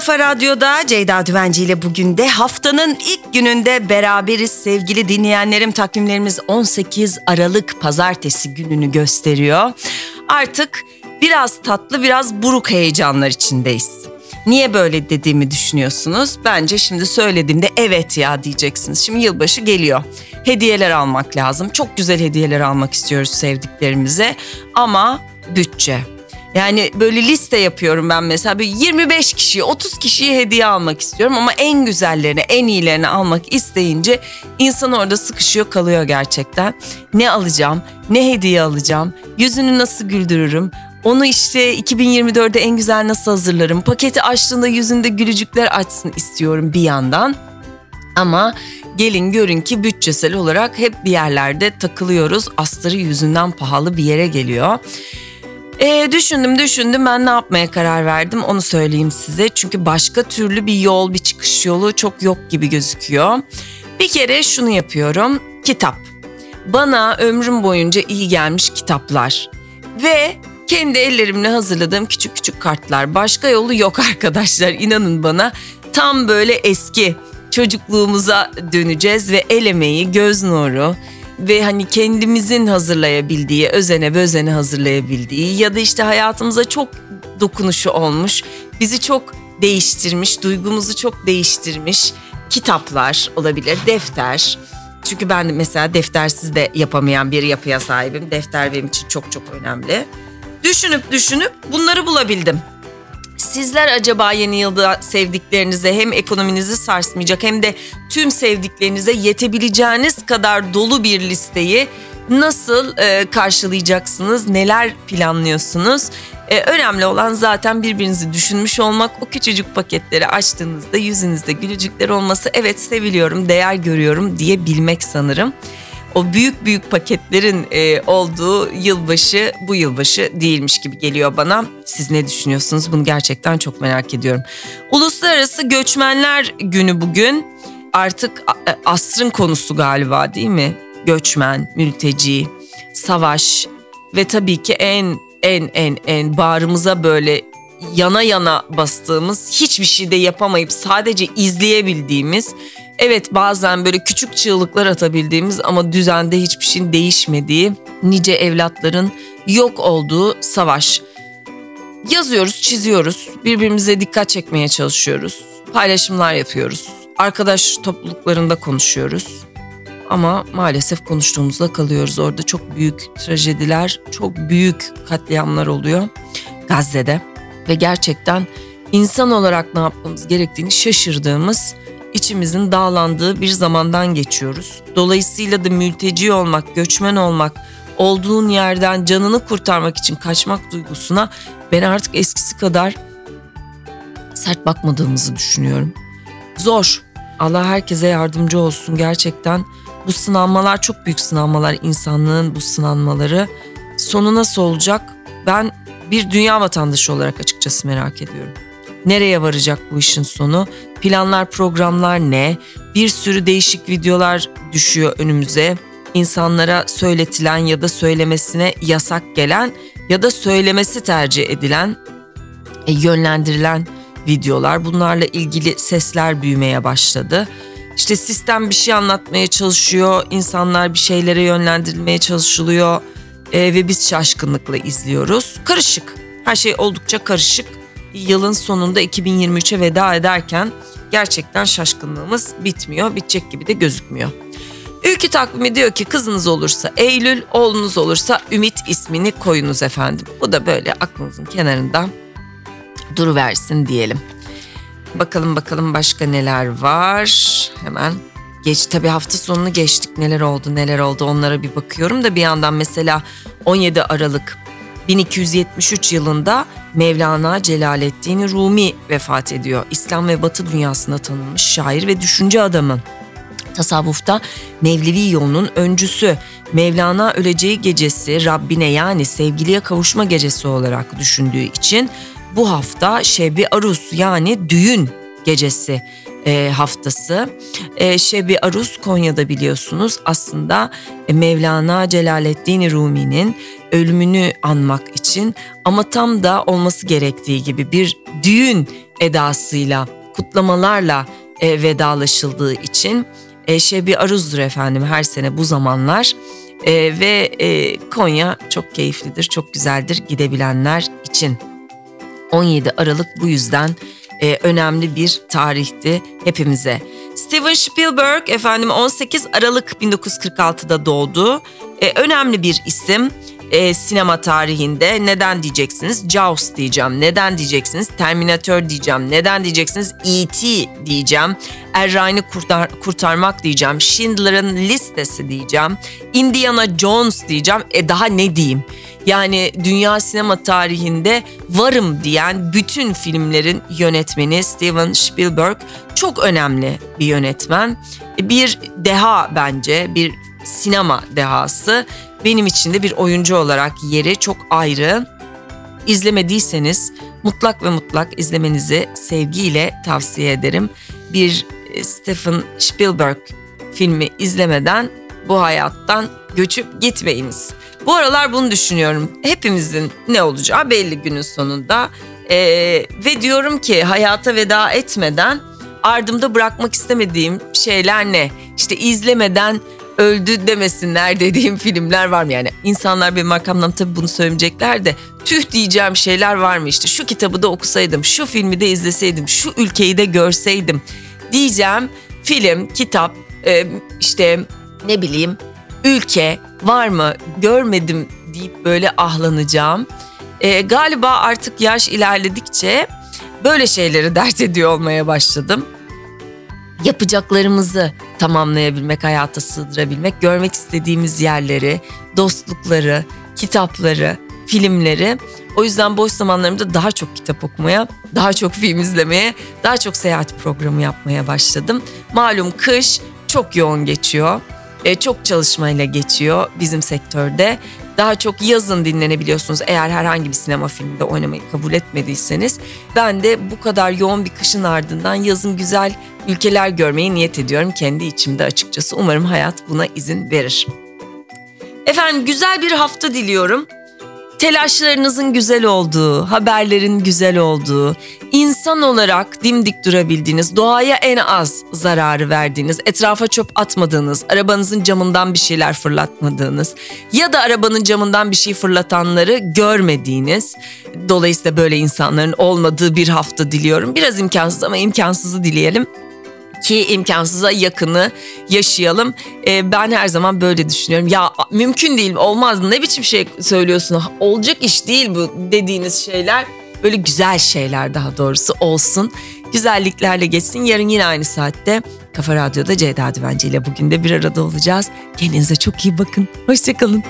Kafa Radyo'da Ceyda Düvenci ile bugün de haftanın ilk gününde beraberiz sevgili dinleyenlerim. Takvimlerimiz 18 Aralık pazartesi gününü gösteriyor. Artık biraz tatlı biraz buruk heyecanlar içindeyiz. Niye böyle dediğimi düşünüyorsunuz? Bence şimdi söylediğimde evet ya diyeceksiniz. Şimdi yılbaşı geliyor. Hediyeler almak lazım. Çok güzel hediyeler almak istiyoruz sevdiklerimize ama bütçe. Yani böyle liste yapıyorum ben mesela böyle 25 kişiye 30 kişiye hediye almak istiyorum ama en güzellerini en iyilerini almak isteyince insan orada sıkışıyor kalıyor gerçekten. Ne alacağım ne hediye alacağım yüzünü nasıl güldürürüm onu işte 2024'de en güzel nasıl hazırlarım paketi açtığında yüzünde gülücükler açsın istiyorum bir yandan. Ama gelin görün ki bütçesel olarak hep bir yerlerde takılıyoruz. Astarı yüzünden pahalı bir yere geliyor. Ee, düşündüm düşündüm ben ne yapmaya karar verdim onu söyleyeyim size. Çünkü başka türlü bir yol bir çıkış yolu çok yok gibi gözüküyor. Bir kere şunu yapıyorum kitap. Bana ömrüm boyunca iyi gelmiş kitaplar ve kendi ellerimle hazırladığım küçük küçük kartlar. Başka yolu yok arkadaşlar inanın bana. Tam böyle eski çocukluğumuza döneceğiz ve el emeği, göz nuru, ve hani kendimizin hazırlayabildiği, özene bözene hazırlayabildiği ya da işte hayatımıza çok dokunuşu olmuş, bizi çok değiştirmiş, duygumuzu çok değiştirmiş kitaplar olabilir, defter. Çünkü ben de mesela deftersiz de yapamayan bir yapıya sahibim. Defter benim için çok çok önemli. Düşünüp düşünüp bunları bulabildim. Sizler acaba yeni yılda sevdiklerinize hem ekonominizi sarsmayacak hem de tüm sevdiklerinize yetebileceğiniz kadar dolu bir listeyi nasıl e, karşılayacaksınız? Neler planlıyorsunuz? E, önemli olan zaten birbirinizi düşünmüş olmak. O küçücük paketleri açtığınızda yüzünüzde gülücükler olması evet seviliyorum, değer görüyorum diyebilmek sanırım o büyük büyük paketlerin e, olduğu yılbaşı bu yılbaşı değilmiş gibi geliyor bana. Siz ne düşünüyorsunuz? Bunu gerçekten çok merak ediyorum. Uluslararası Göçmenler Günü bugün. Artık e, asrın konusu galiba değil mi? Göçmen, mülteci, savaş ve tabii ki en en en en bağrımıza böyle yana yana bastığımız, hiçbir şey de yapamayıp sadece izleyebildiğimiz Evet bazen böyle küçük çığlıklar atabildiğimiz ama düzende hiçbir şeyin değişmediği nice evlatların yok olduğu savaş. Yazıyoruz, çiziyoruz, birbirimize dikkat çekmeye çalışıyoruz, paylaşımlar yapıyoruz, arkadaş topluluklarında konuşuyoruz. Ama maalesef konuştuğumuzda kalıyoruz. Orada çok büyük trajediler, çok büyük katliamlar oluyor Gazze'de. Ve gerçekten insan olarak ne yapmamız gerektiğini şaşırdığımız içimizin dağlandığı bir zamandan geçiyoruz. Dolayısıyla da mülteci olmak, göçmen olmak, olduğun yerden canını kurtarmak için kaçmak duygusuna ben artık eskisi kadar sert bakmadığımızı düşünüyorum. Zor. Allah herkese yardımcı olsun gerçekten. Bu sınanmalar çok büyük sınanmalar insanlığın bu sınanmaları. Sonu nasıl olacak? Ben bir dünya vatandaşı olarak açıkçası merak ediyorum. Nereye varacak bu işin sonu? Planlar, programlar ne? Bir sürü değişik videolar düşüyor önümüze. İnsanlara söyletilen ya da söylemesine yasak gelen ya da söylemesi tercih edilen, e, yönlendirilen videolar. Bunlarla ilgili sesler büyümeye başladı. İşte sistem bir şey anlatmaya çalışıyor, insanlar bir şeylere yönlendirilmeye çalışılıyor e, ve biz şaşkınlıkla izliyoruz. Karışık, her şey oldukça karışık yılın sonunda 2023'e veda ederken gerçekten şaşkınlığımız bitmiyor. Bitecek gibi de gözükmüyor. Ülkü takvimi diyor ki kızınız olursa Eylül, oğlunuz olursa Ümit ismini koyunuz efendim. Bu da böyle aklınızın kenarında duruversin diyelim. Bakalım bakalım başka neler var. Hemen geç tabii hafta sonunu geçtik. Neler oldu neler oldu onlara bir bakıyorum da bir yandan mesela 17 Aralık 1273 yılında Mevlana Celaleddin Rumi vefat ediyor. İslam ve Batı dünyasında tanınmış şair ve düşünce adamı. Tasavvufta Mevlevi yolunun öncüsü. Mevlana öleceği gecesi Rabbine yani sevgiliye kavuşma gecesi olarak düşündüğü için bu hafta Şebi Arus yani düğün gecesi e, haftası. E, Şebi Arus Konya'da biliyorsunuz aslında e, Mevlana Celaleddin Rumi'nin ölümünü anmak için ama tam da olması gerektiği gibi bir düğün edasıyla, kutlamalarla e, vedalaşıldığı için e, Şebi Aruz'dur efendim her sene bu zamanlar. E, ve e, Konya çok keyiflidir, çok güzeldir gidebilenler için. 17 Aralık bu yüzden e, önemli bir tarihti hepimize. Steven Spielberg efendim 18 Aralık 1946'da doğdu. E, önemli bir isim e, sinema tarihinde. Neden diyeceksiniz? Jaws diyeceğim. Neden diyeceksiniz? Terminator diyeceğim. Neden diyeceksiniz? E.T. diyeceğim. Er kurtar, kurtarmak diyeceğim. Schindler'ın listesi diyeceğim. Indiana Jones diyeceğim. E daha ne diyeyim? Yani dünya sinema tarihinde varım diyen bütün filmlerin yönetmeni Steven Spielberg çok önemli bir yönetmen. Bir deha bence, bir sinema dehası. Benim için de bir oyuncu olarak yeri çok ayrı. İzlemediyseniz mutlak ve mutlak izlemenizi sevgiyle tavsiye ederim. Bir Steven Spielberg filmi izlemeden bu hayattan göçüp gitmeyiniz. Bu aralar bunu düşünüyorum. Hepimizin ne olacağı belli günün sonunda. Ee, ve diyorum ki hayata veda etmeden ardımda bırakmak istemediğim şeyler ne? İşte izlemeden öldü demesinler dediğim filmler var mı? Yani insanlar benim arkamdan tabii bunu söyleyecekler de tüh diyeceğim şeyler var mı? İşte şu kitabı da okusaydım, şu filmi de izleseydim, şu ülkeyi de görseydim diyeceğim film, kitap, e, işte ne bileyim ülke var mı görmedim deyip böyle ahlanacağım. E, galiba artık yaş ilerledikçe böyle şeyleri dert ediyor olmaya başladım. Yapacaklarımızı tamamlayabilmek, hayata sığdırabilmek, görmek istediğimiz yerleri, dostlukları, kitapları, filmleri. O yüzden boş zamanlarımda daha çok kitap okumaya, daha çok film izlemeye, daha çok seyahat programı yapmaya başladım. Malum kış çok yoğun geçiyor. E, çok çalışmayla geçiyor bizim sektörde. Daha çok yazın dinlenebiliyorsunuz eğer herhangi bir sinema filminde oynamayı kabul etmediyseniz. Ben de bu kadar yoğun bir kışın ardından yazın güzel ülkeler görmeyi niyet ediyorum kendi içimde açıkçası. Umarım hayat buna izin verir. Efendim güzel bir hafta diliyorum. Telaşlarınızın güzel olduğu, haberlerin güzel olduğu, insan olarak dimdik durabildiğiniz, doğaya en az zararı verdiğiniz, etrafa çöp atmadığınız, arabanızın camından bir şeyler fırlatmadığınız ya da arabanın camından bir şey fırlatanları görmediğiniz, dolayısıyla böyle insanların olmadığı bir hafta diliyorum. Biraz imkansız ama imkansızı dileyelim ki imkansıza yakını yaşayalım. Ee, ben her zaman böyle düşünüyorum. Ya mümkün değil, olmaz. Ne biçim şey söylüyorsun? Olacak iş değil bu dediğiniz şeyler. Böyle güzel şeyler daha doğrusu olsun. Güzelliklerle geçsin. Yarın yine aynı saatte Kafa Radyo'da Ceyda Düvenci ile bugün de bir arada olacağız. Kendinize çok iyi bakın. Hoşçakalın.